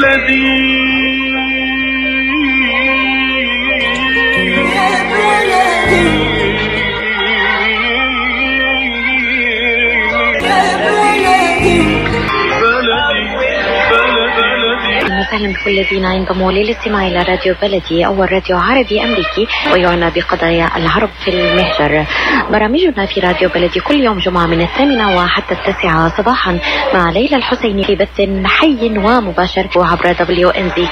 الذي وسهلا بكل الذين ينضموا للاستماع إلى راديو بلدي اول راديو عربي أمريكي ويعنى بقضايا العرب في المهجر. برامجنا في راديو بلدي كل يوم جمعة من الثامنة وحتى التاسعة صباحا مع ليلى الحسيني في بث حي ومباشر وعبر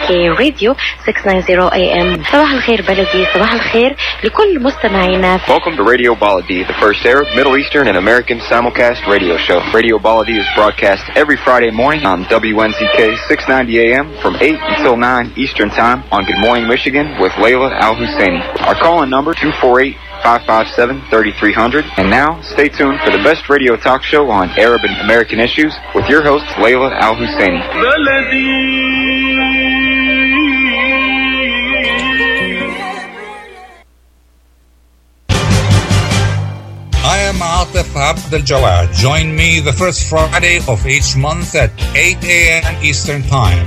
كي راديو 690 اي ام. صباح الخير بلدي صباح الخير لكل مستمعينا. Welcome to Radio Baladi, the first Arab, Middle Eastern, and American simulcast radio show. Radio Baladi is broadcast every Friday morning on WNZK 690 AM from 8 until 9 Eastern Time on Good Morning Michigan with Layla Al Husseini. Our call in number 248 557 3300. And now, stay tuned for the best radio talk show on Arab and American issues with your host, Layla Al Husseini. I am Atif Abdel Jawad. Join me the first Friday of each month at 8 a.m. Eastern Time.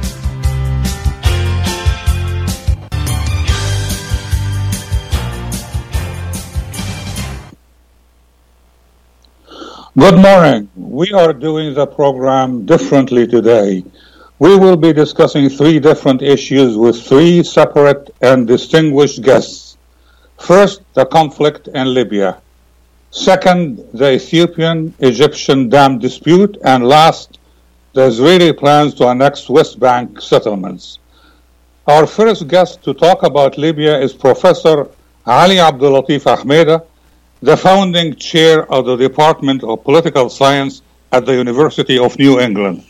Good morning. We are doing the program differently today. We will be discussing three different issues with three separate and distinguished guests. First, the conflict in Libya. Second, the Ethiopian Egyptian dam dispute. And last, the Israeli plans to annex West Bank settlements. Our first guest to talk about Libya is Professor Ali Abdulatif Ahmida, the founding chair of the Department of Political Science at the University of New England.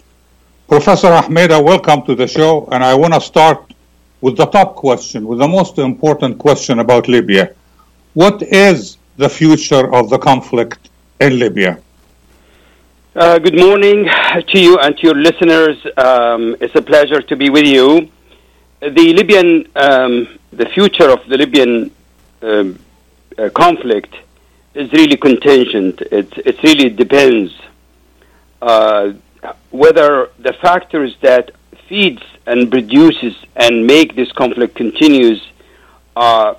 Professor Ahmida, welcome to the show, and I want to start with the top question, with the most important question about Libya. What is the future of the conflict in Libya? Uh, good morning to you and to your listeners. Um, it's a pleasure to be with you. The Libyan, um, the future of the Libyan um, uh, conflict is really contingent. It, it really depends uh, whether the factors that feeds and produces and make this conflict continues uh,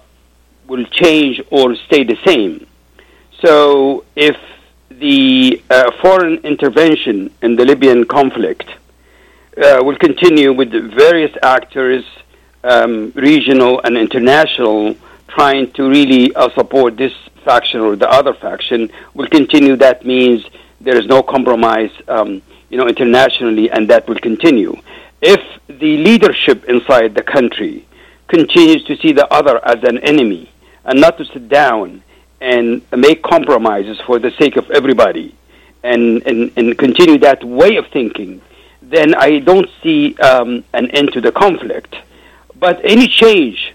will change or stay the same. So if the uh, foreign intervention in the Libyan conflict uh, will continue with various actors, um, regional and international, trying to really uh, support this faction or the other faction, will continue. That means there is no compromise, um, you know, internationally, and that will continue. If the leadership inside the country continues to see the other as an enemy and not to sit down and make compromises for the sake of everybody and, and, and continue that way of thinking, then I don't see um, an end to the conflict. But any change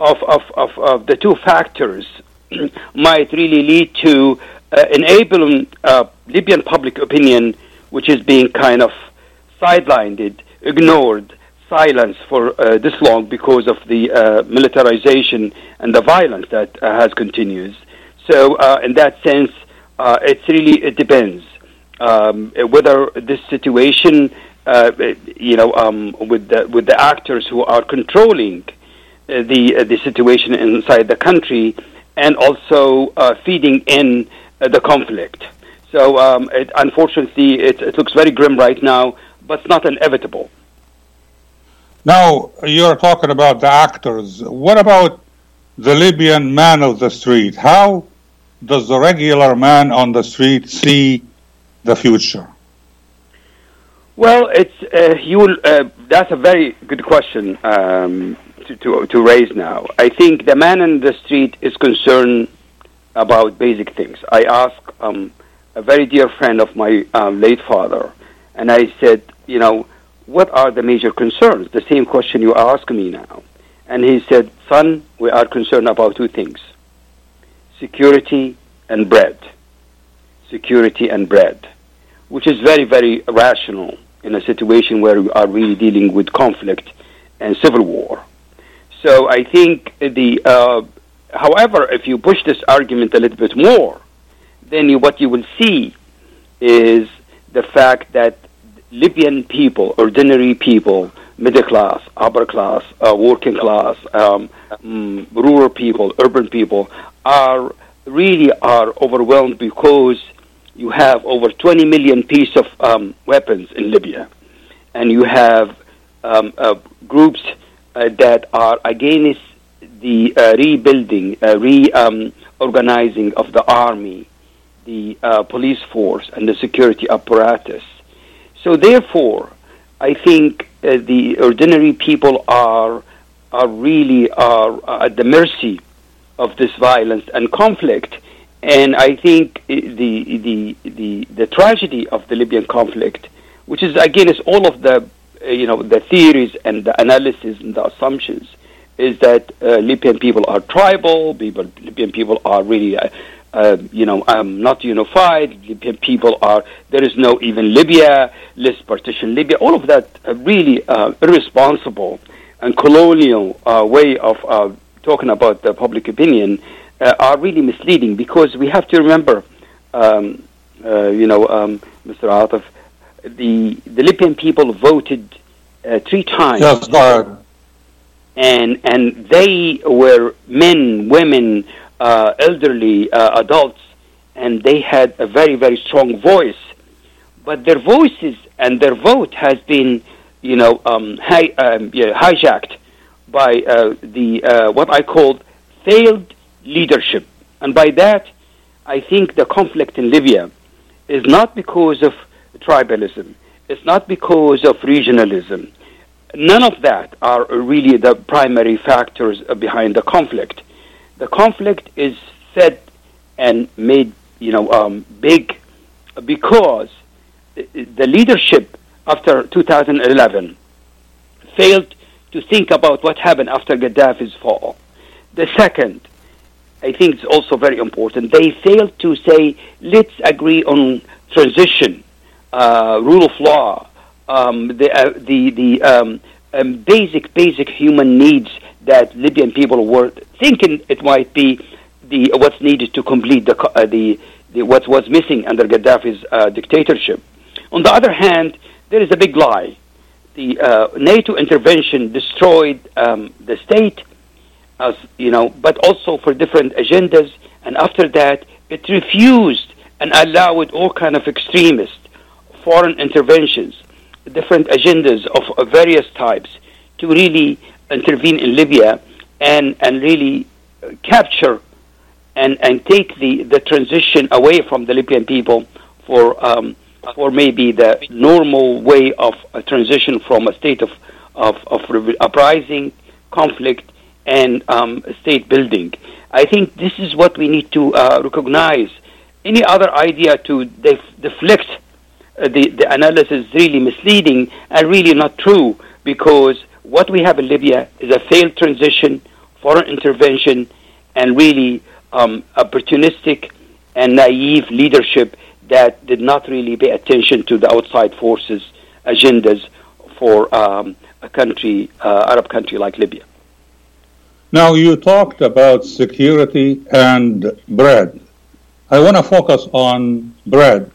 of, of, of, of the two factors might really lead to uh, enabling uh, Libyan public opinion, which is being kind of sidelined, ignored, silenced for uh, this long because of the uh, militarization and the violence that uh, has continues. So, uh, in that sense, uh, it's really it depends um, whether this situation, you know, um, with the with the actors who are controlling the the situation inside the country, and also uh, feeding in uh, the conflict. So, um, it, unfortunately, it, it looks very grim right now, but it's not inevitable. Now, you're talking about the actors. What about the Libyan man of the street? How does the regular man on the street see the future? Well, it's uh, you. Uh, that's a very good question um, to, to to raise now. I think the man in the street is concerned about basic things. I asked um, a very dear friend of my um, late father, and I said, you know, what are the major concerns? The same question you ask me now, and he said, "Son, we are concerned about two things: security and bread. Security and bread, which is very, very rational in a situation where we are really dealing with conflict and civil war. So I think the, uh, however, if you push this argument a little bit more, then you, what you will see is the fact that Libyan people, ordinary people, middle class, upper class, uh, working class, um, mm, rural people, urban people, are really are overwhelmed because you have over 20 million piece of um, weapons in Libya, and you have um, uh, groups that are against the uh, rebuilding, uh, reorganizing of the army, the uh, police force, and the security apparatus. So therefore, I think uh, the ordinary people are are really are at the mercy of this violence and conflict and I think the, the, the, the tragedy of the Libyan conflict, which is against all of the, uh, you know, the theories and the analysis and the assumptions, is that uh, Libyan people are tribal, people, Libyan people are really, uh, uh, you know, um, not unified. Libyan people are, there is no even Libya, let's partition Libya. All of that uh, really uh, irresponsible and colonial way of talking about the public opinion uh, are really misleading because we have to remember, um, uh, you know, um, Mr. Atif, the the Libyan people voted uh, three times. Yes, God. And and they were men, women, uh, elderly, uh, adults, and they had a very very strong voice. But their voices and their vote has been, you know, um, hi, um, yeah, hijacked by uh, the what I call failed leadership. And by that, I think the conflict in Libya is not because of tribalism, it's not because of regionalism. None of that are really the primary factors behind the conflict. The conflict is fed and made, you know, um, big because the leadership after 2011 failed to think about what happened after Gaddafi's fall. The second, I think it's also very important. They failed to say, let's agree on transition, uh, rule of law, um, the, uh, the, the um, um, basic, basic human needs that Libyan people were thinking it might be the, what's needed to complete the, uh, the, the, what was missing under Gaddafi's uh, dictatorship. On the other hand, there is a big lie. The uh, NATO intervention destroyed um, the state as you know, but also for different agendas. And after that, it refused and allowed all kind of extremist foreign interventions, different agendas of, various types, to really intervene in Libya and and really capture and and take the the transition away from the Libyan people for um, for maybe the normal way of a transition from a state of of, of uprising, conflict, and um, state building. I think this is what we need to uh, recognize. Any other idea to def- deflect uh, the, the analysis is really misleading and really not true because what we have in Libya is a failed transition, foreign intervention, and really um, opportunistic and naive leadership that did not really pay attention to the outside forces' agendas for um, a country, uh, Arab country like Libya. Now, you talked about security and bread. I want to focus on bread.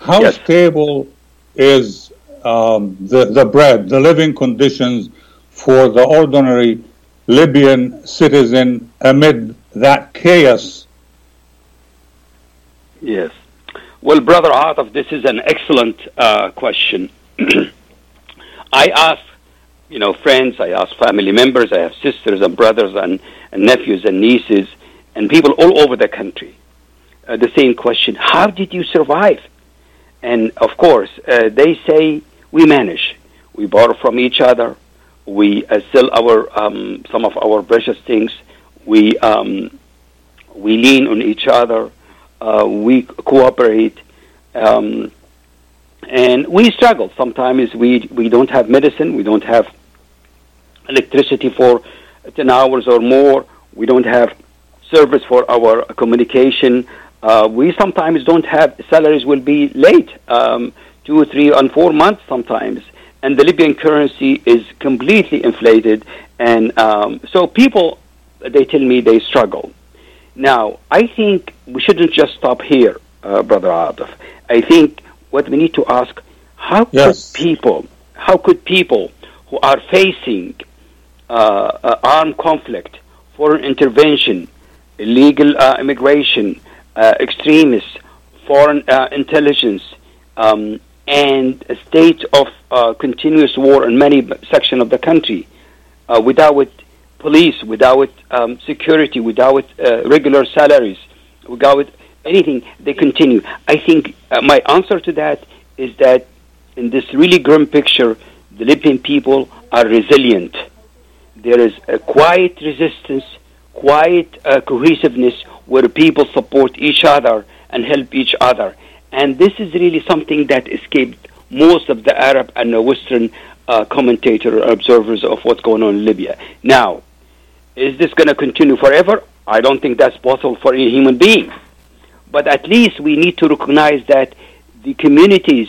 How yes. stable is um, the, the bread, the living conditions for the ordinary Libyan citizen amid that chaos? Yes. Well, Brother Atif, this is an excellent uh, question. I ask, you know, friends, I ask family members, I have sisters and brothers and, and nephews and nieces and people all over the country. Uh, the same question, how did you survive? And of course, uh, they say we manage. We borrow from each other. We uh, sell our um, some of our precious things. We um, we lean on each other. Uh, we cooperate. Um, and we struggle. Sometimes we we don't have medicine. We don't have electricity for 10 hours or more. We don't have service for our communication. Uh, we sometimes don't have salaries will be late, um, two, three, and four months sometimes, and the Libyan currency is completely inflated, and um, so people they tell me they struggle. Now, I think we shouldn't just stop here, uh, Brother Atif. I think what we need to ask: How Yes. could people, how could people who are facing uh, uh, armed conflict, foreign intervention, illegal uh, immigration, uh, extremists, foreign uh, intelligence, um, and a state of uh, continuous war in many sections of the country, uh, without police, without um, security, without uh, regular salaries, without anything, they continue. I think uh, my answer to that is that in this really grim picture, the Libyan people are resilient. There is a quiet resistance, quiet cohesiveness where people support each other and help each other. And this is really something that escaped most of the Arab and the Western uh, commentator observers of what's going on in Libya. Now, is this going to continue forever? I don't think that's possible for any human being. But at least we need to recognize that the communities,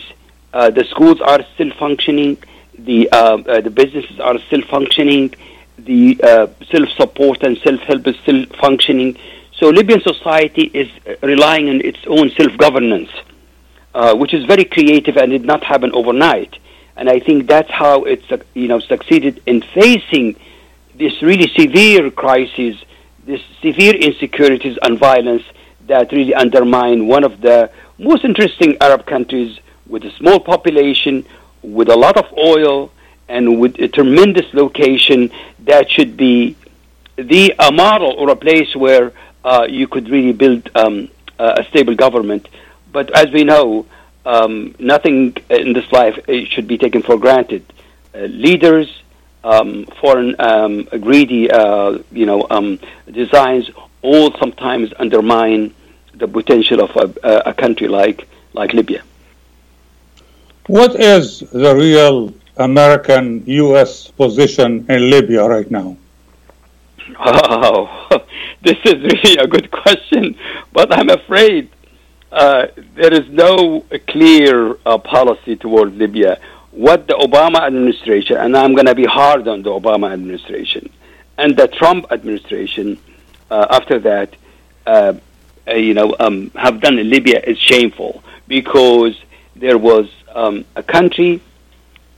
uh, the schools are still functioning, the uh, uh, the businesses are still functioning, the uh, self-support and self-help is still functioning. So Libyan society is uh, relying on its own self-governance, uh, which is very creative and did not happen overnight. And I think that's how uh, you know succeeded in facing this really severe crisis, this severe insecurities and violence that really undermine one of the most interesting Arab countries with a small population, with a lot of oil, and with a tremendous location that should be the a model or a place where uh, you could really build um, a stable government. But as we know, um, nothing in this life uh, should be taken for granted. Uh, leaders, um, foreign um, greedy, uh, you know, um, designs all sometimes undermine the potential of a, a country like like Libya. What is the real American U.S. position in Libya right now? Oh, this is really a good question, but I'm afraid uh, there is no clear uh, policy towards Libya. What the Obama administration, and I'm going to be hard on the Obama administration, and the Trump administration uh, after that, uh, you know, um, have done in Libya is shameful because there was um, a country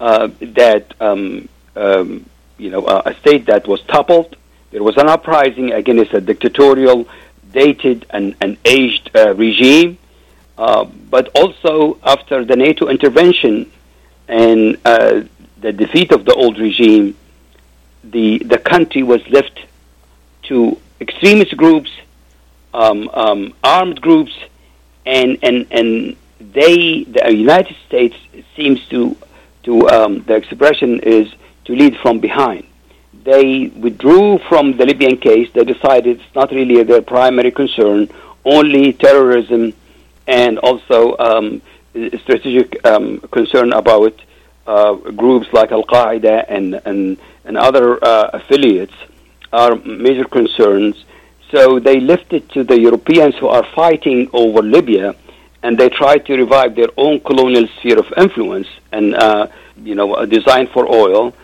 uh, that, um, um, you know, a state that was toppled. There was an uprising against a dictatorial, dated, and, and aged uh, regime. Uh, but also after the NATO intervention and uh, the defeat of the old regime, the the country was left to extremist groups, um, um, armed groups, and and and they the United States seems to to um, the expression is to lead from behind. They withdrew from the Libyan case. They decided it's not really their primary concern, only terrorism and also um, strategic um, concern about uh, groups like Al Qaeda and, and, and other uh, affiliates are major concerns. So they left it to the Europeans who are fighting over Libya, and they try to revive their own colonial sphere of influence and uh, you know a design for oil.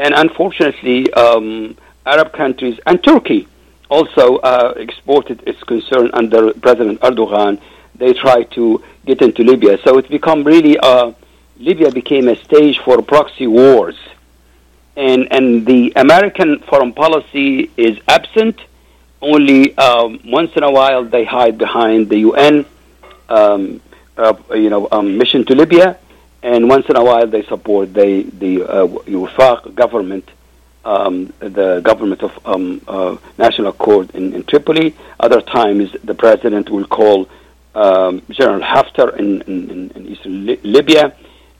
And unfortunately, um, Arab countries and Turkey also uh, exported its concern under President Erdogan. They try to get into Libya, so it become really uh, Libya became a stage for proxy wars, and and the American foreign policy is absent. Only um, once in a while they hide behind the UN, um, uh, you know, um, mission to Libya, and once in a while they support the the uh, government, um, the government of um, uh, National Accord in, in Tripoli. Other times the president will call um, General Haftar in, in, in eastern Li- Libya,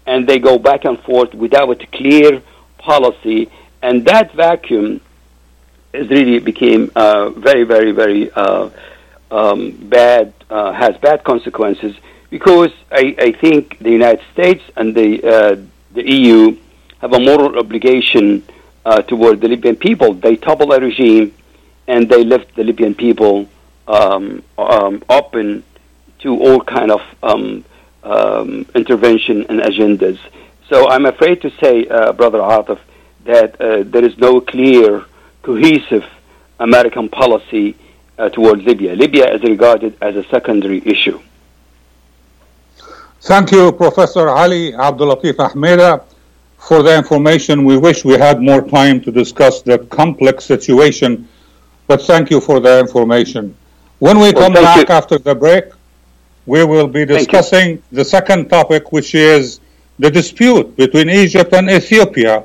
and they go back and forth without a clear policy, and that vacuum is really became uh, very, very, very uh, um, bad, uh, has bad consequences because I, I think the United States and the uh, the EU have a moral obligation uh, toward the Libyan people. They topple a regime and they left the Libyan people um, um, open to all kind of um, um, intervention and agendas. So I'm afraid to say, uh, Brother Atif, that uh, there is no clear, cohesive American policy uh, towards Libya. Libya is regarded as a secondary issue. Thank you, Professor Ali Abdul Latif Ahmida, for the information. We wish we had more time to discuss the complex situation, but thank you for the information. When we Well, come back you. after the break, we will be discussing the second topic, which is the dispute between Egypt and Ethiopia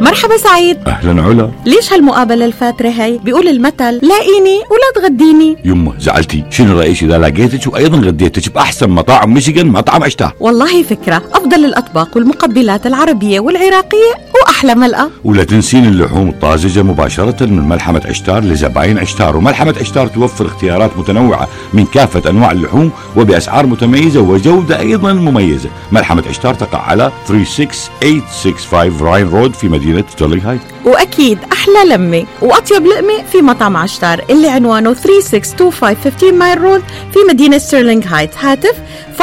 مرحبا سعيد. أهلا علا. ليش هالمقابلة الفاترة هي بيقول المثل لاقيني ولا تغديني. يمه زعلتي. شنو رأيك إذا لقيتك وأيضا غديتك بأحسن مطاعم ميشيغان مطعم عشتار والله فكرة. أفضل الأطباق والمقبلات العربية والعراقية وأحلى ملقا ولا تنسين اللحوم الطازجة مباشرة من ملحمة عشتار لزباين عشتار. وملحمة عشتار توفر اختيارات متنوعة من كافة أنواع اللحوم وبأسعار متميزة وجودة أيضا مميزة. ملحمة عشتار تقع على 36865 راين رود في مدينة ستورلينغ هايت وأكيد أحلى لمة وأطيب لقمة في مطعم عشتار اللي عنوانه 3625 15 مايل رود في مدينة ستيرلينغ هايت هاتف 586-698-2585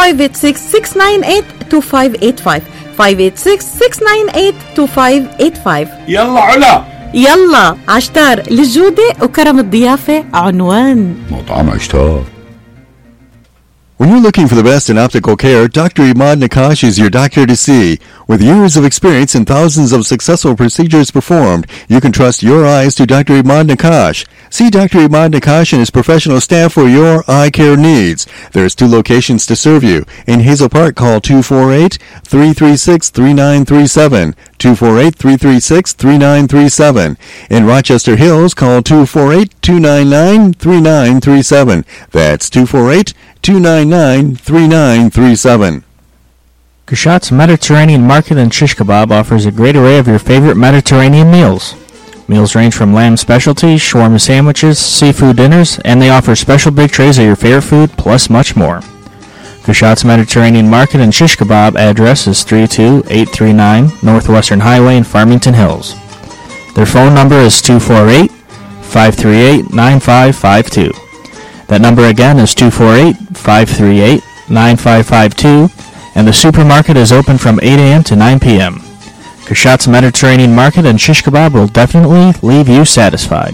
586-698-2585 يلا علا. يلا عشتار للجودة وكرم الضيافة عنوان. مطعم عشتار. When you're looking for the best in optical care, Dr. Imad Nakash is your doctor to see. With years of experience and thousands of successful procedures performed, you can trust your eyes to Dr. Imad Nakash. See Dr. Imad Nakash and his professional staff for your eye care needs. There's two locations to serve you. In Hazel Park, call 248-336-3937. 248-336-3937. In Rochester Hills, call 248-299-3937. That's 248-299-3937. Kushat's Mediterranean Market and Shish Kebab offers a great array of your favorite Mediterranean meals. Meals range from lamb specialties, shawarma sandwiches, seafood dinners, and they offer special big trays of your favorite food, plus much more. Kushat's Mediterranean Market and Shish Kebab address is 32839 Northwestern Highway in Farmington Hills. Their phone number is 248 538 9552. That number again is 248 538 9552, and the supermarket is open from 8 a.m. to 9 p.m. Kashat's Mediterranean Market and Shish Kebab will definitely leave you satisfied.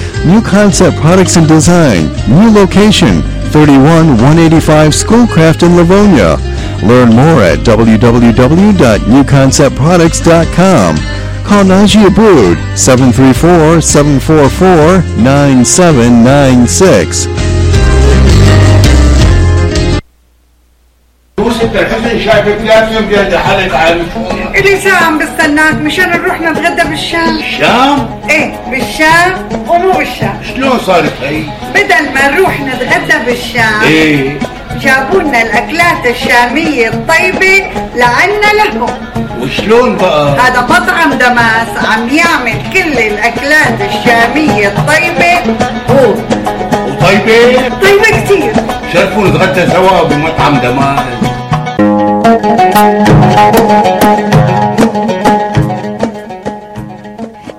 New Concept Products and Design, new location, 31185 Schoolcraft in Livonia. Learn more at www.newconceptproducts.com. Call Najee Abood, 734-744-9796. يوسف الحسن شايفك لازم بيد حلق على إلي ساعة عم بستناك مشان نروح نتغدى بالشام. الشام إيه بالشام ومو بالشام. شلون صارت هي؟ بدل ما نروح نتغدى بالشام إيه. جابوا لنا الأكلات الشامية الطيبة لعنا لهم. وشلون بقى؟ هذا مطعم دماس عم يعمل كل الأكلات الشامية الطيبة. هو وطيبة؟ طيبة كتير شرفوا نتغدى سوا بمطعم دماس.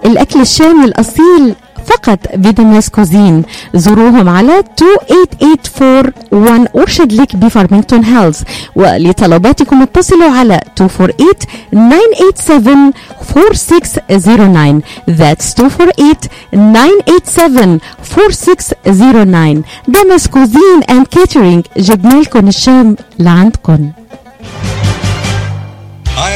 الأكل الشامي الأصيل فقط بدمياس كوزين. زوروهم على 28841 أرشد لك بفارمنتون هيلز. ولطلباتكم اتصلوا على 248-987-4609 That's 248-987-4609 دمياس كوزين and catering جبنا لكم الشام لعندكم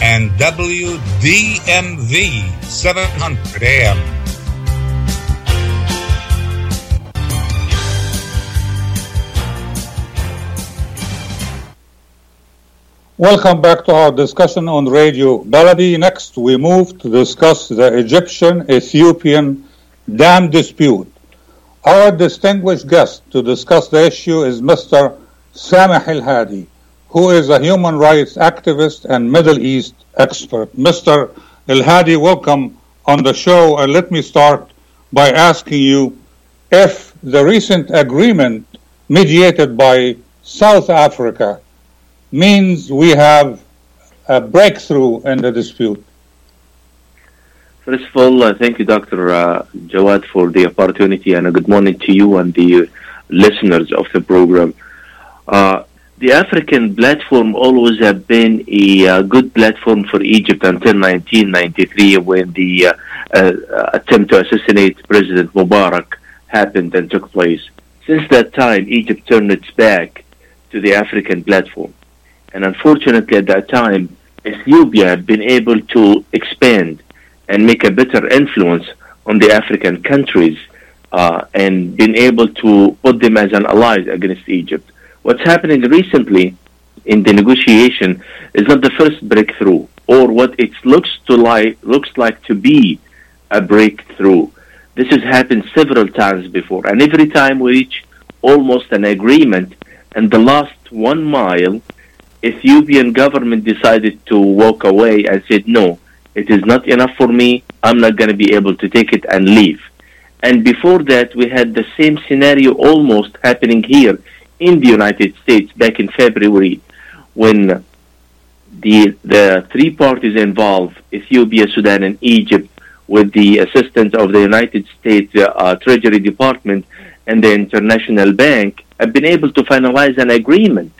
and WDMV 700 AM. Welcome back to our discussion on Radio Baladi. Next, we move to discuss the Egyptian Ethiopian dam dispute. Our distinguished guest to discuss the issue is Mr. Samah El Hadi, who is a human rights activist and Middle East expert. Mr. El Hadi, welcome on the show. And let me start by asking you if the recent agreement mediated by South Africa means we have a breakthrough in the dispute. First of all, uh, thank you, Dr. Uh, Jawad, for the opportunity, and a good morning to you and the listeners of the program. Uh, the African platform always have been a uh, good platform for Egypt until 1993 when the uh, uh, attempt to assassinate President Mubarak happened and took place. Since that time, Egypt turned its back to the African platform. And unfortunately, at that time, Ethiopia had been able to expand and make a better influence on the African countries uh, and been able to put them as an ally against Egypt. What's happening recently in the negotiation is not the first breakthrough or what it looks to like looks like to be a breakthrough. This has happened several times before, and every time we reach almost an agreement, and the last one mile, Ethiopian government decided to walk away and said, no, it is not enough for me. I'm not going to be able to take it and leave. And before that, we had the same scenario almost happening here in the United States back in February when the, the three parties involved, Ethiopia, Sudan, and Egypt, with the assistance of the United States uh, Treasury Department and the International Bank, have been able to finalize an agreement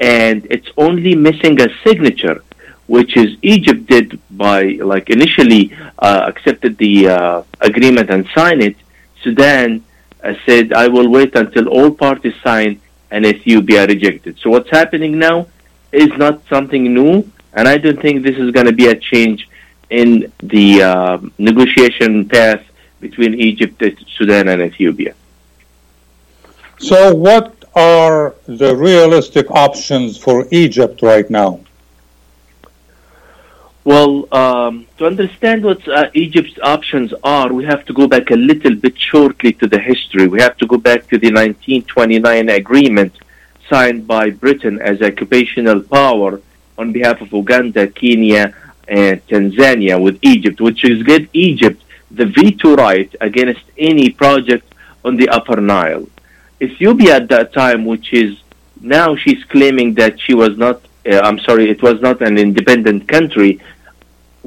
and it's only missing a signature, which is Egypt did by like initially uh, accepted the uh, agreement and signed it. Sudan uh, said, "I will wait until all parties sign," and Ethiopia rejected. So what's happening now is not something new, and I don't think this is going to be a change in the uh, negotiation path between Egypt, Sudan, and Ethiopia. So, what are the realistic options for Egypt right now? Well, um, to understand what uh, Egypt's options are, we have to go back a little bit shortly to the history. We have to go back to the 1929 agreement signed by Britain as occupational power on behalf of Uganda, Kenya, and Tanzania with Egypt, which is give Egypt the veto right against any project on the Upper Nile. Ethiopia at that time, which is now she's claiming that she was not, uh, I'm sorry, it was not an independent country,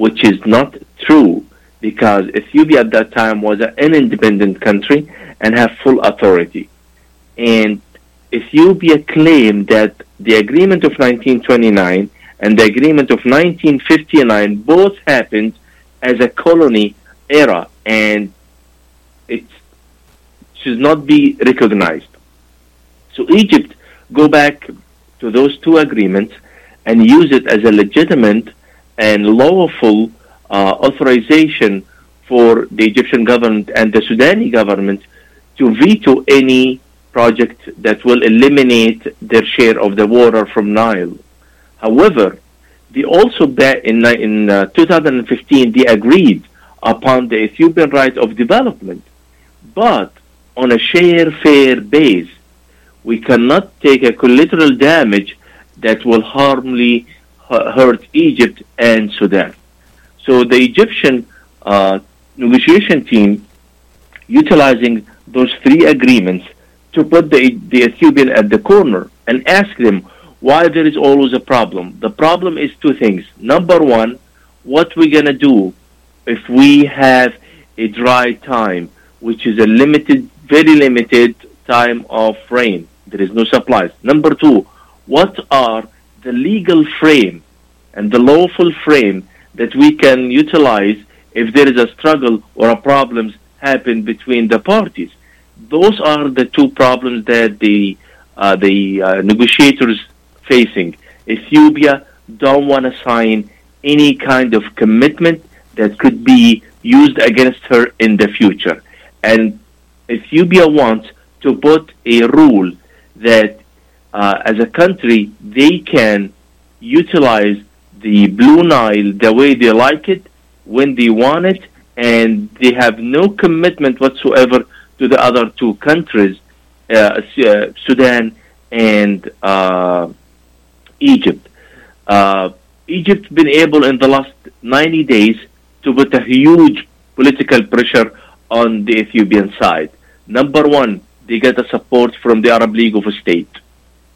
which is not true because Ethiopia at that time was an independent country and have full authority. And Ethiopia claimed that the agreement of 1929 and the agreement of 1959 both happened as a colony era and it should not be recognized. So Egypt go back to those two agreements and use it as a legitimate and lawful uh, authorization for the Egyptian government and the Sudani government to veto any project that will eliminate their share of the water from Nile. However, they also back in, in uh, 2015 they agreed upon the Ethiopian right of development, but on a share fair base. We cannot take a collateral damage that will harmly hurt Egypt and Sudan. So the Egyptian uh, negotiation team, utilizing those three agreements, to put the, the Ethiopian at the corner and ask them why there is always a problem. The problem is two things. Number one, what we're gonna do if we have a dry time, which is a limited, very limited time of rain. There is no supplies. Number two, what are the legal frame and the lawful frame that we can utilize if there is a struggle or a problems happen between the parties? Those are the two problems that the uh, the uh, negotiators facing. Ethiopia don't want to sign any kind of commitment that could be used against her in the future. And Ethiopia wants to put a rule that uh, as a country they can utilize the Blue Nile the way they like it, when they want it, and they have no commitment whatsoever to the other two countries, uh, uh, Sudan and uh, Egypt. Uh, Egypt been able in the last 90 days to put a huge political pressure on the Ethiopian side. Number one, they get the support from the Arab League of States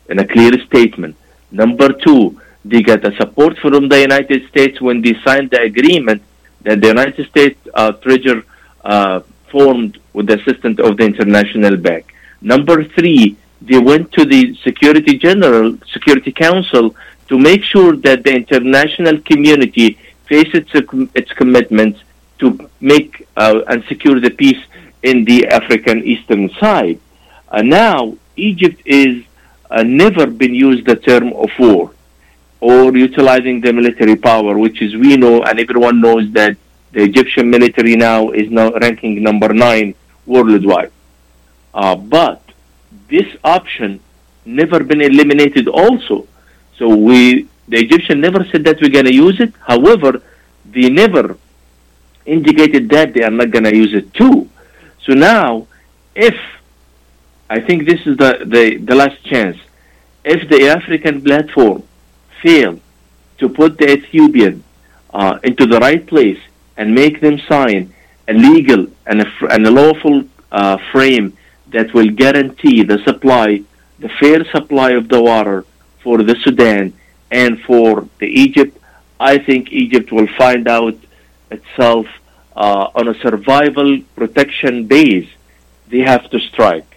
in a clear statement. Number two, they get the support from the United States when they signed the agreement that the United States uh, Treasury uh, formed with the assistance of the International Bank. Number three, they went to the Security General, Security Council to make sure that the international community faces its, its commitments to make uh, and secure the peace in the African eastern side. Uh, now, Egypt is uh, never been used the term of war or utilizing the military power, which is we know and everyone knows that the Egyptian military now is now ranking number nine worldwide. Uh, but this option never been eliminated also. So we, the Egyptian never said that we're going to use it. However, they never indicated that they are not going to use it too. So now, if I think this is the, the, the last chance, if the African platform fail to put the Ethiopian uh, into the right place and make them sign a legal and a, and a lawful uh, frame that will guarantee the supply, the fair supply of the water for the Sudan and for the Egypt, I think Egypt will find out itself uh, on a survival protection base. They have to strike.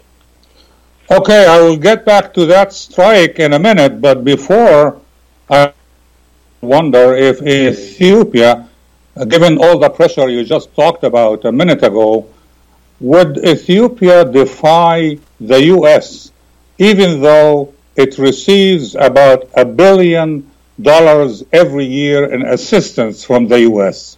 Okay, I will get back to that strike in a minute, but before I wonder if Ethiopia, given all the pressure you just talked about a minute ago, would Ethiopia defy the U.S. even though it receives about a billion dollars every year in assistance from the U.S.?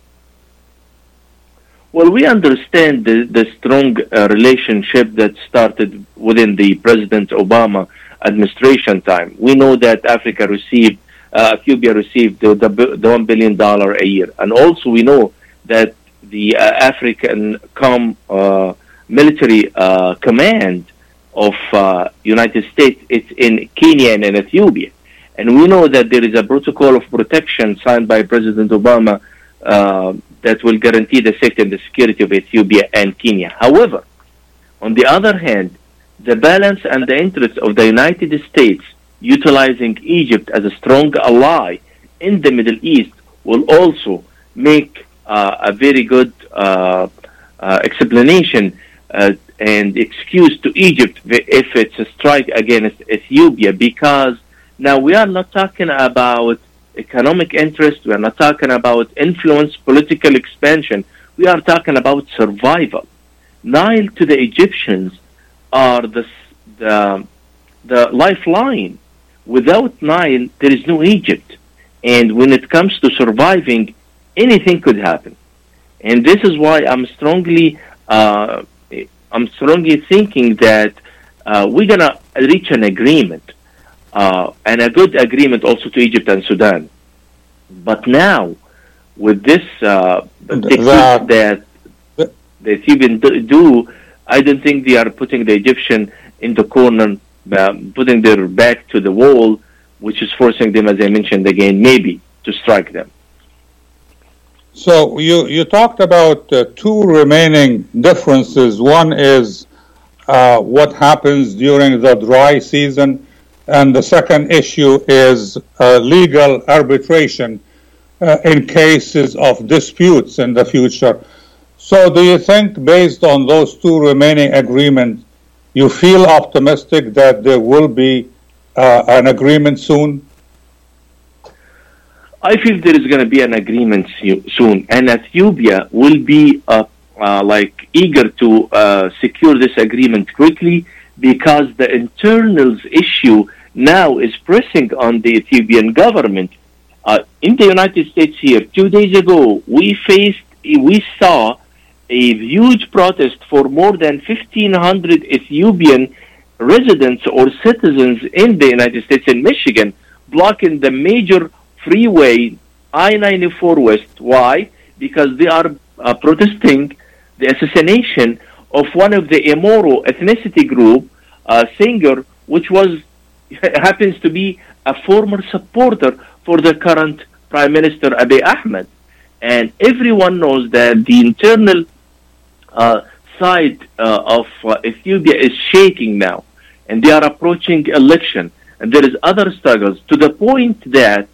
Well, we understand the, the strong uh, relationship that started within the President Obama administration time. We know that Africa received, uh, Ethiopia received the, the, the $1 billion a year. And also we know that the uh, African com, uh, military uh, command of uh, United States is in Kenya and in Ethiopia. And we know that there is a protocol of protection signed by President Obama uh, that will guarantee the safety and the security of Ethiopia and Kenya. However, on the other hand, the balance and the interests of the United States utilizing Egypt as a strong ally in the Middle East will also make uh, a very good uh, uh, explanation uh, and excuse to Egypt if it's a strike against Ethiopia because now we are not talking about economic interest, we are not talking about influence, political expansion, we are talking about survival. Nile to the Egyptians are the, the, the lifeline. Without Nile, there is no Egypt. And when it comes to surviving, anything could happen. And this is why I'm strongly, uh, I'm strongly thinking that uh, we're gonna reach an agreement, uh, and a good agreement also to Egypt and Sudan. But now, with this uh, technique that the Ethiopian do, do I don't think they are putting the Egyptian in the corner, uh, putting their back to the wall, which is forcing them, as I mentioned again, maybe to strike them. So you, you talked about uh, two remaining differences. One is uh, what happens during the dry season, and the second issue is uh, legal arbitration uh, in cases of disputes in the future. So, do you think, based on those two remaining agreements, you feel optimistic that there will be uh, an agreement soon? I feel there is going to be an agreement soon, and Ethiopia will be uh, uh, like eager to uh, secure this agreement quickly because the internals issue now is pressing on the Ethiopian government. Uh, in the United States here, two days ago, we faced, we saw a huge protest for more than 1,500 Ethiopian residents or citizens in the United States in Michigan blocking the major freeway I-94 West. Why? Because they are uh, protesting the assassination of one of the Oromo ethnicity group, uh, singer, which was happens to be a former supporter for the current Prime Minister Abiy Ahmed. And everyone knows that the internal uh, side uh, of uh, Ethiopia is shaking now, and they are approaching election, and there is other struggles to the point that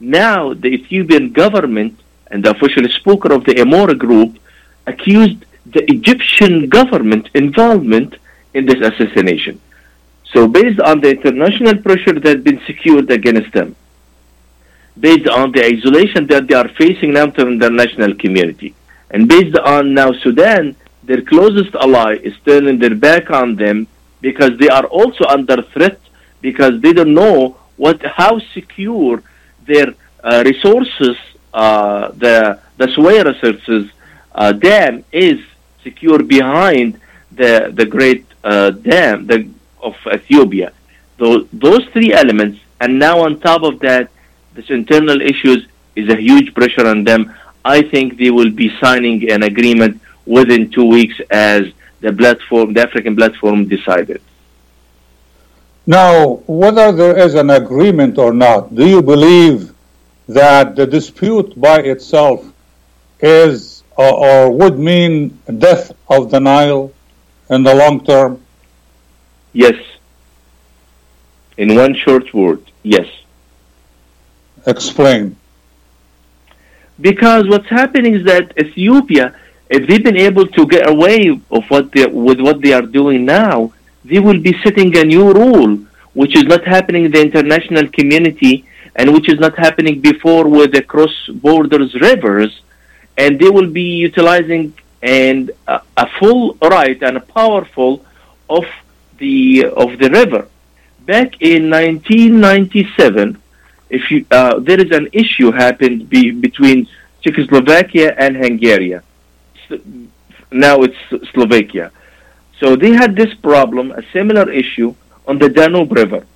now the Ethiopian government and the official speaker of the Oromo group accused the Egyptian government involvement in this assassination. So based on the international pressure that has been secured against them, based on the isolation that they are facing now to the international community, and based on now Sudan, their closest ally is turning their back on them because they are also under threat because they don't know what how secure their uh, resources, uh, the the Suez resources uh, dam is secure behind the the great uh, dam the, of Ethiopia. Those those three elements, and now on top of that, this internal issues is a huge pressure on them. I think they will be signing an agreement within two weeks as the platform, the African platform decided. Now, whether there is an agreement or not, do you believe that the dispute by itself is or, or would mean death of the Nile in the long term? Yes. In one short word, yes. Explain. Because what's happening is that Ethiopia, if they've been able to get away of what they, with what they are doing now, they will be setting a new rule, which is not happening in the international community and which is not happening before with the cross borders rivers, and they will be utilizing and a, a full right and a powerful of the of the river. Back in 1997, if you uh, there is an issue happened be, between Czechoslovakia and Hungary. Now it's Slovakia. So they had this problem, a similar issue on the Danube River.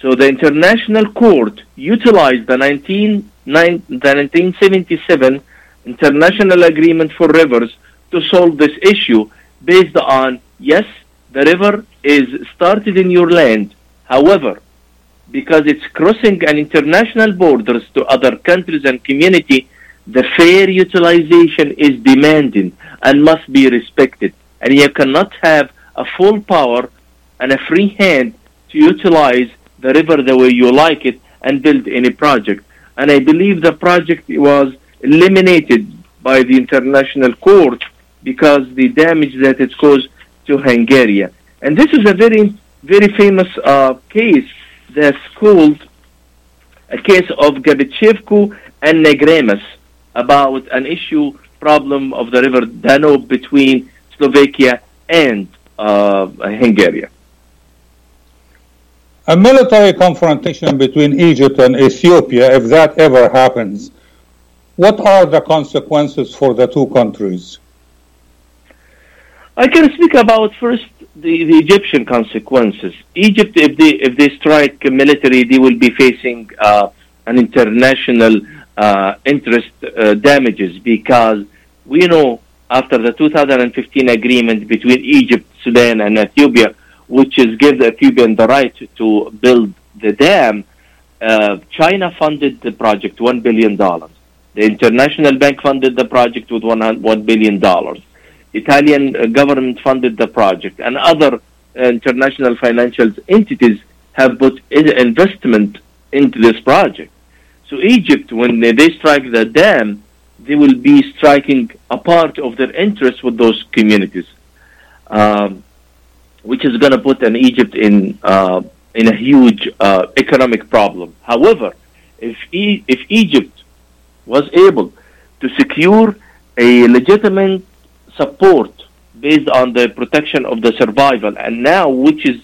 So the International Court utilized the, 19, nine, the 1977 International Agreement for Rivers to solve this issue based on, yes, the river is started in your land. However, because it's crossing an international borders to other countries and community, the fair utilization is demanded and must be respected. And you cannot have a full power and a free hand to utilize the river the way you like it and build any project. And I believe the project was eliminated by the international court because the damage that it caused to Hungary. And this is a very, very famous uh, case that's called a case of Gabčíkovo and Nagymaros about an issue problem of the river Danube between Slovakia and uh, Hungary. A military confrontation between Egypt and Ethiopia, if that ever happens, what are the consequences for the two countries? I can speak about first the, the Egyptian consequences. Egypt, if they if they strike military, they will be facing uh, an international uh, interest uh, damages because we know after the 2015 agreement between Egypt, Sudan, and Ethiopia, which is give the Ethiopian the right to build the dam, uh, China funded the project $1 billion. The International Bank funded the project with $1 $1 billion. Italian uh, government funded the project, and other uh, international financial entities have put investment into this project. So Egypt, when they strike the dam, they will be striking a part of their interest with those communities, um, which is going to put an Egypt in uh, in a huge uh, economic problem. However, if e- if Egypt was able to secure a legitimate support based on the protection of the survival, and now which is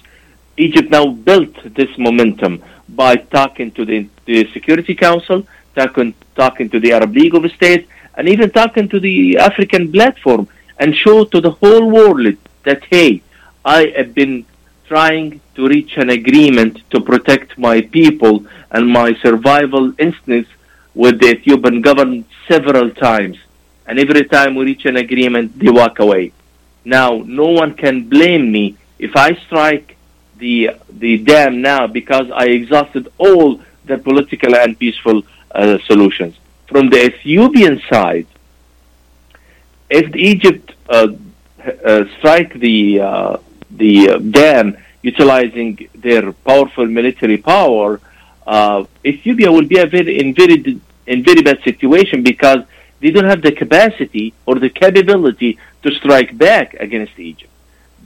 Egypt now built this momentum by talking to the, the Security Council, talking, talking to the Arab League of States, and even talking to the African platform and show to the whole world that, hey, I have been trying to reach an agreement to protect my people and my survival instincts with the Ethiopian government several times. And every time we reach an agreement, they walk away. Now, no one can blame me if I strike the the dam now because I exhausted all the political and peaceful uh, solutions. From the Ethiopian side, if Egypt uh, uh, strike the uh, the dam utilizing their powerful military power, uh, Ethiopia will be a very in very in very bad situation because they don't have the capacity or the capability to strike back against Egypt.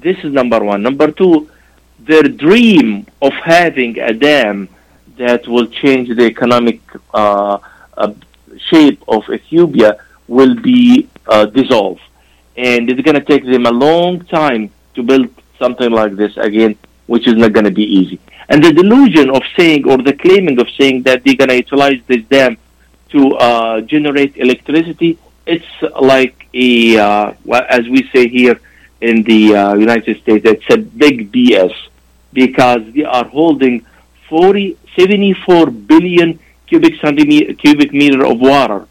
This is number one. Number two, their dream of having a dam that will change the economic uh, uh, shape of Ethiopia will be uh, dissolved. And it's going to take them a long time to build something like this again, which is not going to be easy. And the delusion of saying or the claiming of saying that they're going to utilize this dam to uh, generate electricity, it's like a, uh, as we say here in the uh, United States, it's a big BS because they are holding 40, 74 billion cubic centimeter, cubic meter of water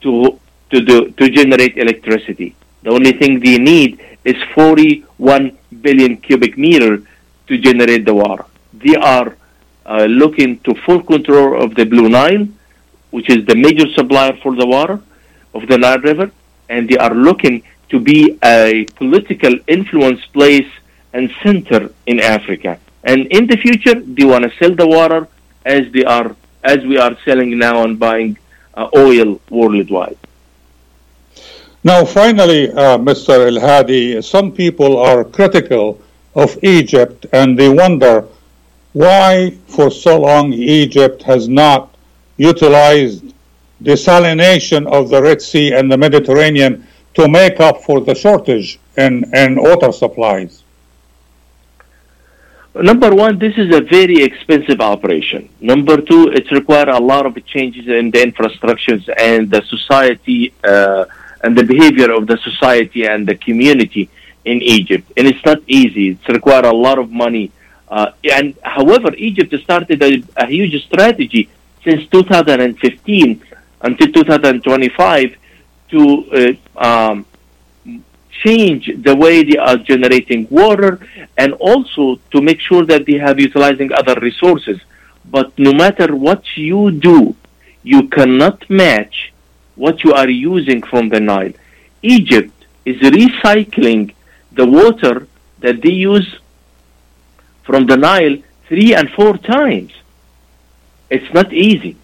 to to do, to generate electricity. The only thing they need is 41 billion cubic meter to generate the water. They are uh, looking to full control of the Blue Nile, which is the major supplier for the water of the Nile River, and they are looking to be a political influence place and center in Africa. And in the future, they want to sell the water as they are as we are selling now and buying uh, oil worldwide. Now, finally, uh, Mr. El Hadi, some people are critical of Egypt and they wonder why, for so long, Egypt has not utilized desalination of the Red Sea and the Mediterranean to make up for the shortage in, in water supplies. Number one, this is a very expensive operation. Number two, it requires a lot of changes in the infrastructures and the society uh, and the behavior of the society and the community in Egypt. And it's not easy. It requires a lot of money. Uh, and however, Egypt started a, a huge strategy since 2015 until 2025 to uh, um, change the way they are generating water and also to make sure that they have utilizing other resources. But no matter what you do, you cannot match what you are using from the Nile. Egypt is recycling the water that they use from the Nile three and four times. It's not easy.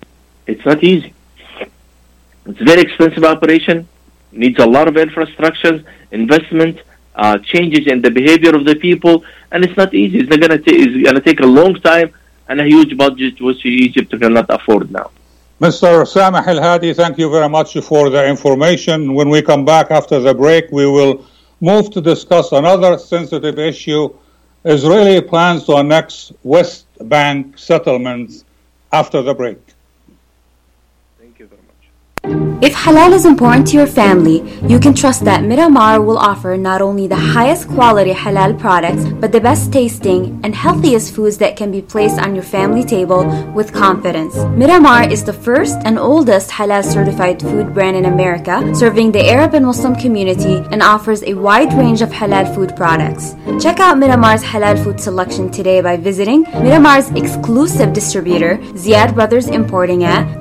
It's not easy. It's a very expensive operation, needs a lot of infrastructure, investment, uh, changes in the behavior of the people, and it's not easy. It's not gonna ta- it's gonna take a long time and a huge budget which Egypt cannot afford now. Mr. Samah El Hadi, thank you very much for the information. When we come back after the break, we will move to discuss another sensitive issue Israeli plans to annex West Bank settlements after the break. Thank you very much. If halal is important to your family, you can trust that Miramar will offer not only the highest quality halal products, but the best tasting and healthiest foods that can be placed on your family table with confidence. Miramar is the first and oldest halal certified food brand in America, serving the Arab and Muslim community and offers a wide range of halal food products. Check out Miramar's halal food selection today by visiting Miramar's exclusive distributor, Ziad Brothers Importing at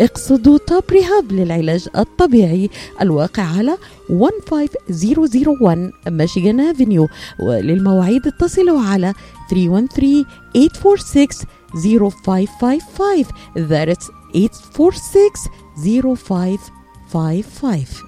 اقصدوا توب ريهاب للعلاج الطبيعي الواقع على 15001 ميشيغان افنيو وللمواعيد اتصلوا على 313 846 0555 that's 846 0555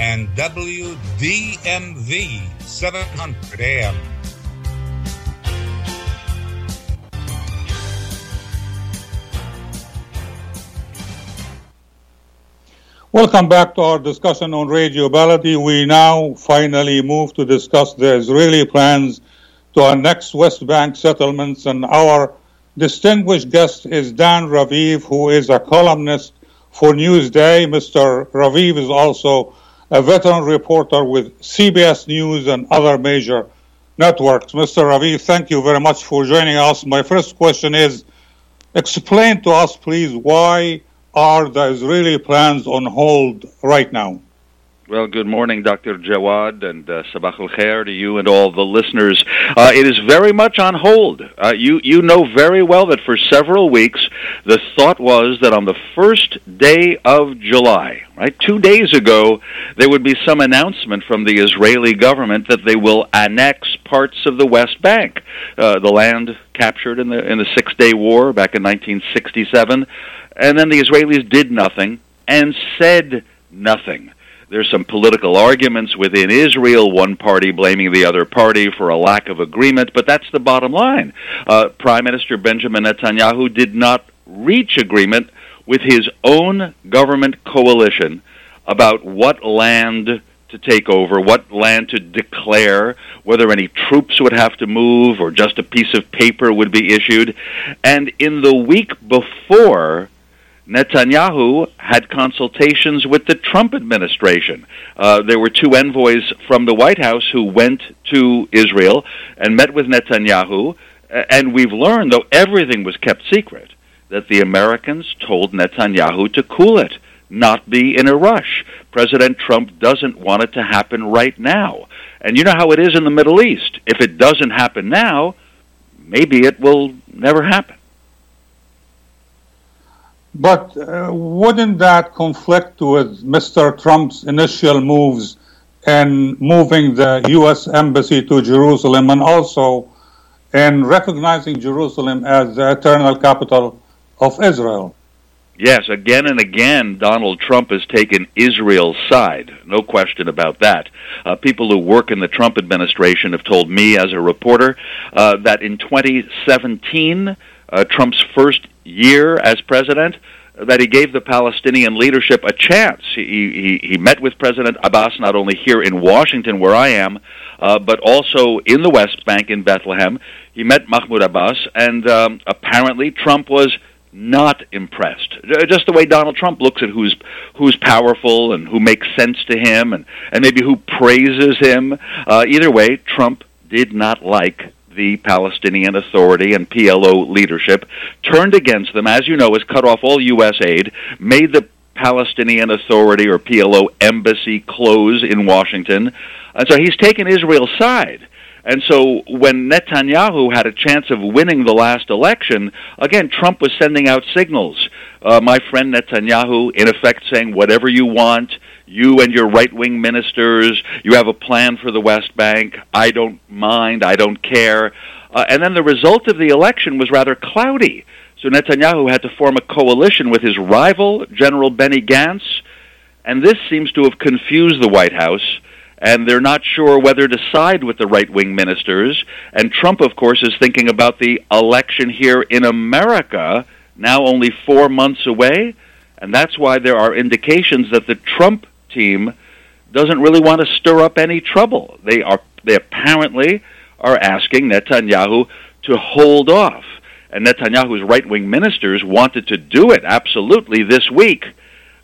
and WDMV 700 AM. Welcome back to our discussion on Radio Baladi. We now finally move to discuss the Israeli plans to annex West Bank settlements, and our distinguished guest is Dan Raviv, who is a columnist for Newsday. Mr. Raviv is also a veteran reporter with CBS News and other major networks. Mr. Raviv, thank you very much for joining us. My first question is explain to us, please, why are the Israeli plans on hold right now? Well, good morning, Dr. Jawad, and uh, Sabah al Khair to you and all the listeners. Uh, it is very much on hold. Uh, you, you know very well that for several weeks, the thought was that on the first day of July, right, two days ago, there would be some announcement from the Israeli government that they will annex parts of the West Bank, uh, the land captured in the in the Six Day War back in 1967, and then the Israelis did nothing and said nothing. There's some political arguments within Israel, one party blaming the other party for a lack of agreement, but that's the bottom line. Uh, Prime Minister Benjamin Netanyahu did not reach agreement with his own government coalition about what land to take over, what land to declare, whether any troops would have to move or just a piece of paper would be issued. And in the week before, Netanyahu had consultations with the Trump administration. Uh, there were two envoys from the White House who went to Israel and met with Netanyahu And we've learned, though everything was kept secret, that the Americans told Netanyahu to cool it, not be in a rush. President Trump doesn't want it to happen right now. And you know how it is in the Middle East. If it doesn't happen now, maybe it will never happen. But uh, wouldn't that conflict with Mr. Trump's initial moves in moving the U.S. Embassy to Jerusalem and also in recognizing Jerusalem as the eternal capital of Israel? Yes, again and again, Donald Trump has taken Israel's side. No question about that. Uh, people who work in the Trump administration have told me, as a reporter, uh, that in 2017, uh, Trump's first year as president, that he gave the Palestinian leadership a chance. He, he, he met with President Abbas not only here in Washington, where I am, uh, but also in the West Bank in Bethlehem. He met Mahmoud Abbas, and um, apparently Trump was not impressed. Just the way Donald Trump looks at who's who's powerful and who makes sense to him, and and maybe who praises him. Uh, either way, Trump did not like the Palestinian Authority and PLO leadership, turned against them, as you know, has cut off all U.S. aid, made the Palestinian Authority or PLO embassy close in Washington, and so he's taken Israel's side. And so when Netanyahu had a chance of winning the last election, again, Trump was sending out signals. Uh, my friend Netanyahu, in effect, saying, whatever you want, you and your right wing ministers, you have a plan for the West Bank. I don't mind. I don't care. Uh, and then the result of the election was rather cloudy. So Netanyahu had to form a coalition with his rival, General Benny Gantz. And this seems to have confused the White House and they're not sure whether to side with the right wing ministers. And Trump, of course, is thinking about the election here in America, now only four months away. And that's why there are indications that the Trump team doesn't really want to stir up any trouble. They are they apparently are asking Netanyahu to hold off. And Netanyahu's right wing ministers wanted to do it absolutely this week.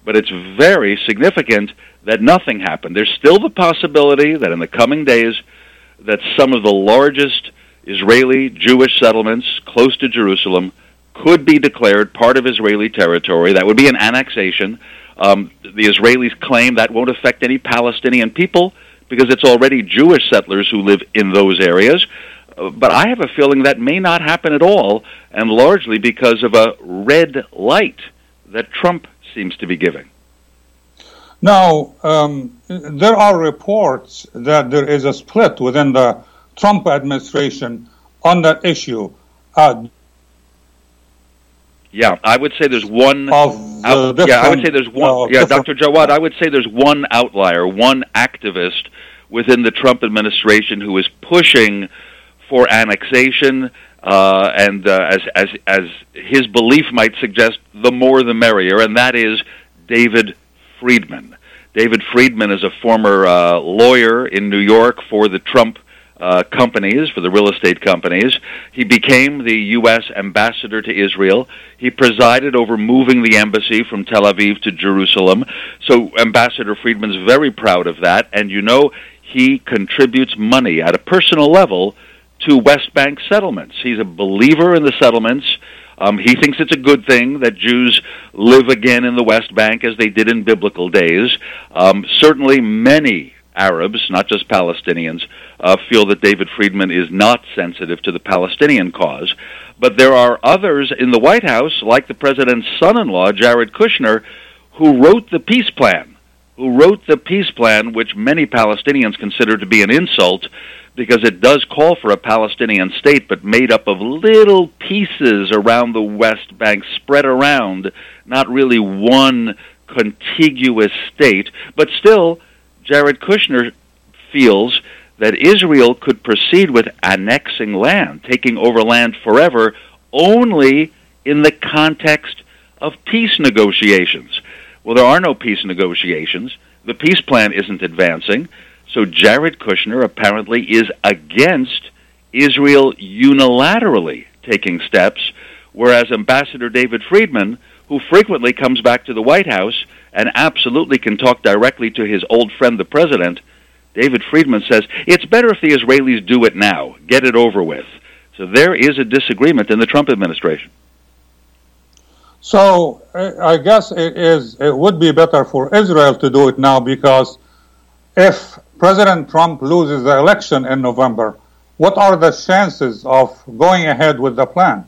But it's very significant that nothing happened. There's still the possibility that in the coming days that some of the largest Israeli Jewish settlements close to Jerusalem could be declared part of Israeli territory. That would be an annexation. Um, the Israelis claim that won't affect any Palestinian people because it's already Jewish settlers who live in those areas. Uh, But I have a feeling that may not happen at all, and largely because of a red light that Trump seems to be giving. Now, um, there are reports that there is a split within the Trump administration on that issue. Uh, Yeah, I would say there's one. Of the out- yeah, I would say there's one. uh, yeah, Dr. Jawad, I would say there's one outlier, one activist within the Trump administration who is pushing for annexation, uh, and uh, as as as his belief might suggest, the more the merrier, and that is David Friedman. David Friedman is a former uh, lawyer in New York for the Trump uh, companies, for the real estate companies. He became the U.S. ambassador to Israel. He presided over moving the embassy from Tel Aviv to Jerusalem. So Ambassador Friedman's very proud of that. And you know, he contributes money at a personal level to West Bank settlements. He's a believer in the settlements. Um, he thinks it's a good thing that Jews live again in the West Bank as they did in biblical days. Um, certainly, many Arabs, not just Palestinians, uh, feel that David Friedman is not sensitive to the Palestinian cause. But there are others in the White House, like the president's son in law, Jared Kushner, who wrote the peace plan. Who wrote the peace plan, which many Palestinians consider to be an insult because it does call for a Palestinian state, but made up of little pieces around the West Bank, spread around, not really one contiguous state. But still, Jared Kushner feels that Israel could proceed with annexing land, taking over land forever, only in the context of peace negotiations. Well, there are no peace negotiations. The peace plan isn't advancing. So Jared Kushner apparently is against Israel unilaterally taking steps, whereas Ambassador David Friedman, who frequently comes back to the White House and absolutely can talk directly to his old friend, the president, David Friedman says it's better if the Israelis do it now, get it over with. So there is a disagreement in the Trump administration. So I guess it is. It would be better for Israel to do it now because if President Trump loses the election in November, what are the chances of going ahead with the plan?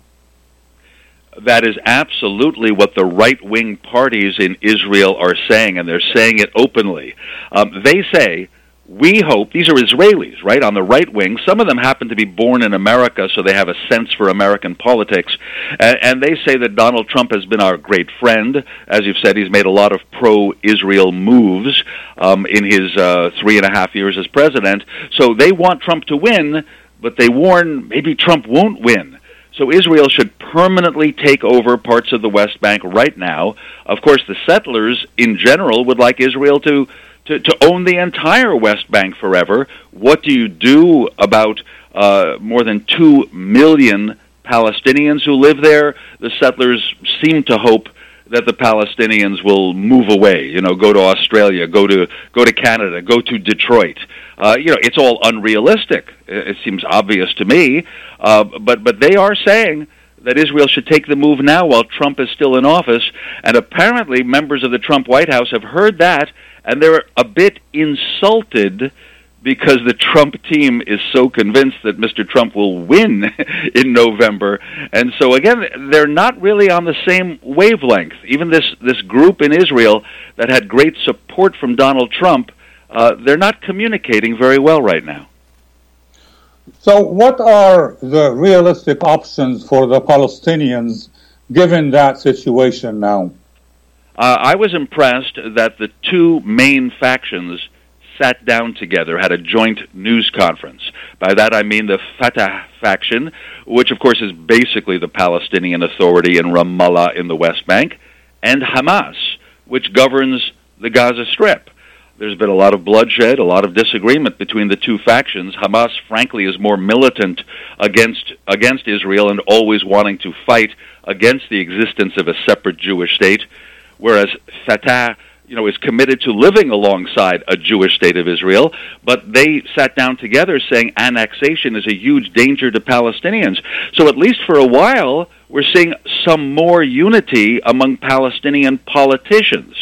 That is absolutely what the right wing parties in Israel are saying, and they're saying it openly. Um, they say we hope these are Israelis, right, on the right wing. Some of them happen to be born in America, so they have a sense for American politics. And, and they say that Donald Trump has been our great friend. As you've said, he's made a lot of pro Israel moves um, in his uh, three and a half years as president. So they want Trump to win, but they warn maybe Trump won't win. So Israel should permanently take over parts of the West Bank right now. Of course, the settlers in general would like Israel to to, to own the entire West Bank forever. What do you do about uh, more than two million Palestinians who live there? The settlers seem to hope that the Palestinians will move away. You know, go to Australia, go to go to Canada, go to Detroit. Uh, you know, it's all unrealistic. It, seems obvious to me, uh, but but they are saying that Israel should take the move now while Trump is still in office. And apparently, members of the Trump White House have heard that and they're a bit insulted because the Trump team is so convinced that Mr. Trump will win in November. And so again, they're not really on the same wavelength. Even this this group in Israel that had great support from Donald Trump, uh, they're not communicating very well right now. So, what are the realistic options for the Palestinians given that situation now? Uh, I was impressed that the two main factions sat down together, had a joint news conference. By that I mean the Fatah faction, which of course is basically the Palestinian Authority in Ramallah in the West Bank, and Hamas, which governs the Gaza Strip. There's been a lot of bloodshed, a lot of disagreement between the two factions. Hamas, frankly, is more militant against against Israel and always wanting to fight against the existence of a separate Jewish state whereas Fatah you know, is committed to living alongside a Jewish state of Israel, but they sat down together saying annexation is a huge danger to Palestinians. So at least for a while, we're seeing some more unity among Palestinian politicians.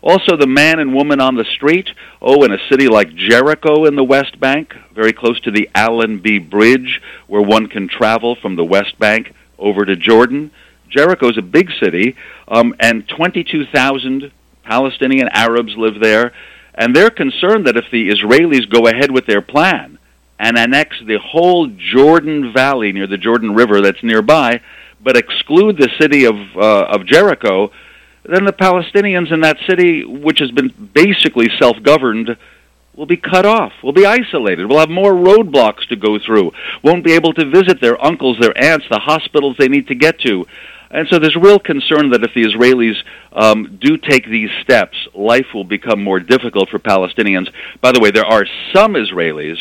Also, the man and woman on the street, oh, in a city like Jericho in the West Bank, very close to the Allenby Bridge, where one can travel from the West Bank over to Jordan. Jericho is a big city, um, and 22,000 Palestinian Arabs live there, and they're concerned that if the Israelis go ahead with their plan and annex the whole Jordan Valley near the Jordan River that's nearby, but exclude the city of uh, of Jericho, then the Palestinians in that city, which has been basically self-governed, will be cut off, will be isolated, will have more roadblocks to go through, won't be able to visit their uncles, their aunts, the hospitals they need to get to. And so there's real concern that if the Israelis um, do take these steps, life will become more difficult for Palestinians. By the way, there are some Israelis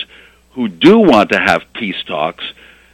who do want to have peace talks.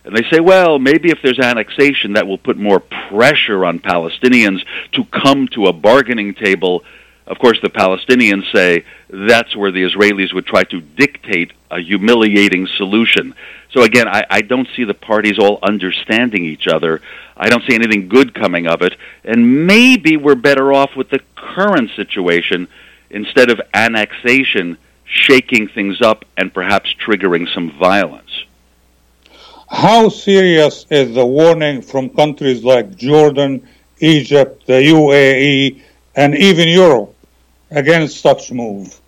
And they say, well, maybe if there's annexation, that will put more pressure on Palestinians to come to a bargaining table. Of course, the Palestinians say that's where the Israelis would try to dictate a humiliating solution. So again, I, I don't see the parties all understanding each other. I don't see anything good coming of it. And maybe we're better off with the current situation instead of annexation shaking things up and perhaps triggering some violence. How serious is the warning from countries like Jordan, Egypt, the UAE, and even Europe against such move?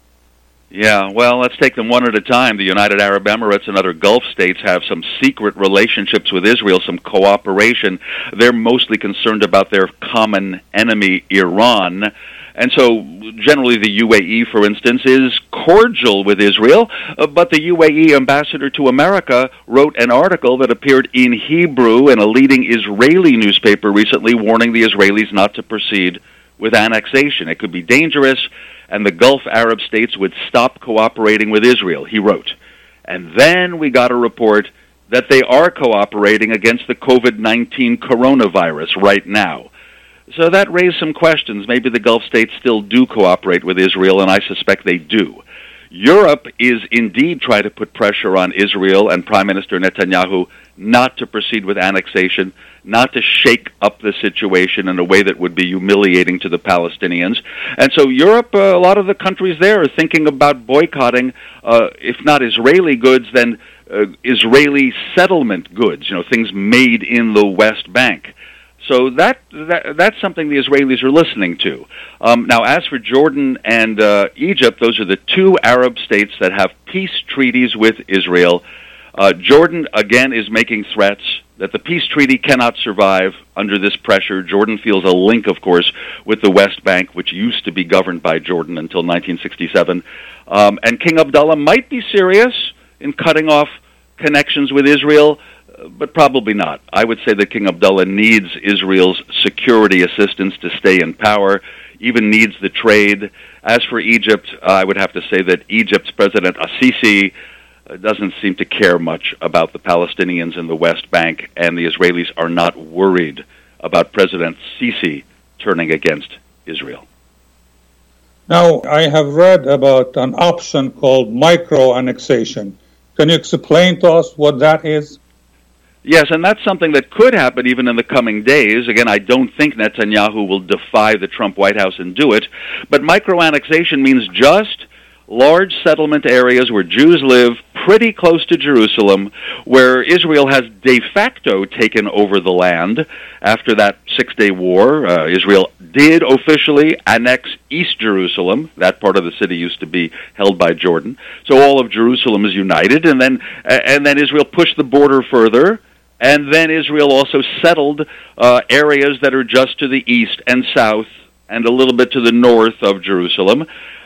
Yeah, well, let's take them one at a time. The United Arab Emirates and other Gulf states have some secret relationships with Israel, some cooperation. They're mostly concerned about their common enemy, Iran. And so, generally, the UAE, for instance, is cordial with Israel, uh, but the UAE ambassador to America wrote an article that appeared in Hebrew in a leading Israeli newspaper recently warning the Israelis not to proceed with annexation. It could be dangerous and the Gulf Arab states would stop cooperating with Israel, he wrote. And then we got a report that they are cooperating against the COVID 19 coronavirus right now. So that raised some questions. Maybe the Gulf states still do cooperate with Israel, and I suspect they do. Europe is indeed trying to put pressure on Israel and Prime Minister Netanyahu not to proceed with annexation, not to shake up the situation in a way that would be humiliating to the Palestinians. And so Europe, uh, a lot of the countries there are thinking about boycotting, uh, if not Israeli goods, then uh, Israeli settlement goods, you know, things made in the West Bank. So that, that that's something the Israelis are listening to. Um, now, as for Jordan and uh, Egypt, those are the two Arab states that have peace treaties with Israel. Uh, Jordan again is making threats that the peace treaty cannot survive under this pressure. Jordan feels a link, of course, with the West Bank, which used to be governed by Jordan until 1967. Um, and King Abdullah might be serious in cutting off connections with Israel but probably not. I would say that King Abdullah needs Israel's security assistance to stay in power, even needs the trade. As for Egypt, uh, I would have to say that Egypt's President Assisi uh, Uh, doesn't seem to care much about the Palestinians in the West Bank, and the Israelis are not worried about President Sisi turning against Israel. Now, I have read about an option called micro annexation. Can you explain to us what that is? Yes, and that's something that could happen even in the coming days. Again, I don't think Netanyahu will defy the Trump White House and do it. But microannexation means just large settlement areas where Jews live pretty close to Jerusalem, where Israel has de facto taken over the land after that Six Day War. Uh, Israel did officially annex East Jerusalem. That part of the city used to be held by Jordan. So all of Jerusalem is united, and then and then Israel pushed the border further and then Israel also settled uh, areas that are just to the east and south and a little bit to the north of Jerusalem.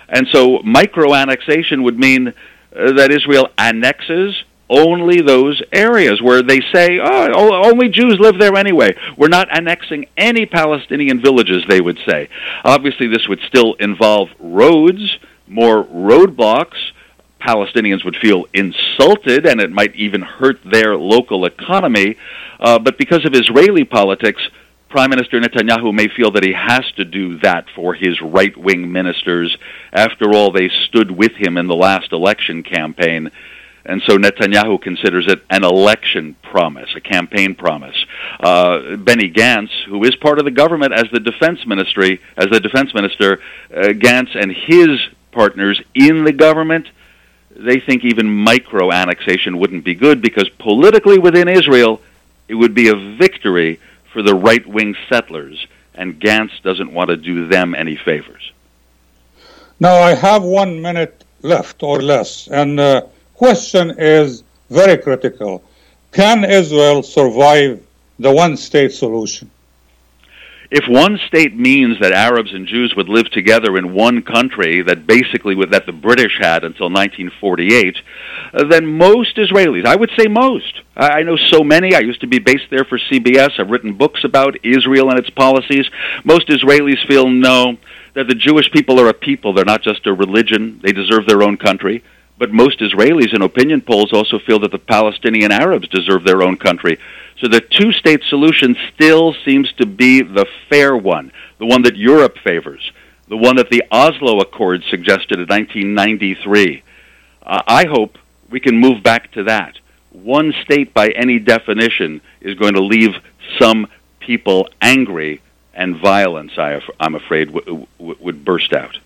And so micro annexation would mean uh, that Israel annexes only those areas where they say, oh, only Jews live there anyway. We're not annexing any Palestinian villages, they would say. Obviously, this would still involve roads, more roadblocks, Palestinians would feel insulted and it might even hurt their local economy. Uh, but because of Israeli politics, Prime Minister Netanyahu may feel that he has to do that for his right wing ministers. After all, they stood with him in the last election campaign. And so Netanyahu considers it an election promise, a campaign promise. Uh, Benny Gantz, who is part of the government as the defense ministry, as the defense minister, uh, Gantz and his partners in the government they think even micro annexation wouldn't be good because politically within Israel, it would be a victory for the right wing settlers, and Gantz doesn't want to do them any favors. Now, I have one minute left or less, and the question is very critical. Can Israel survive the one state solution? If one state means that Arabs and Jews would live together in one country that basically that the British had until 1948, uh, then most Israelis, I would say most, I know so many. I used to be based there for CBS. I've written books about Israel and its policies. Most Israelis feel no, that the Jewish people are a people. They're not just a religion. They deserve their own country. But most Israelis in opinion polls also feel that the Palestinian Arabs deserve their own country. So the two state solution still seems to be the fair one, the one that Europe favors, the one that the Oslo Accord suggested in 1993. Uh, I hope we can move back to that. One state, by any definition, is going to leave some people angry, and violence, I, am afraid, w- w- would burst out.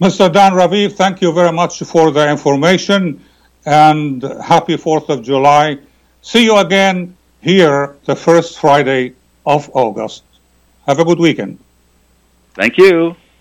Mr. Dan Raviv, thank you very much for the information and happy 4th of July. See you again here the first Friday of August. Have a good weekend. Thank you.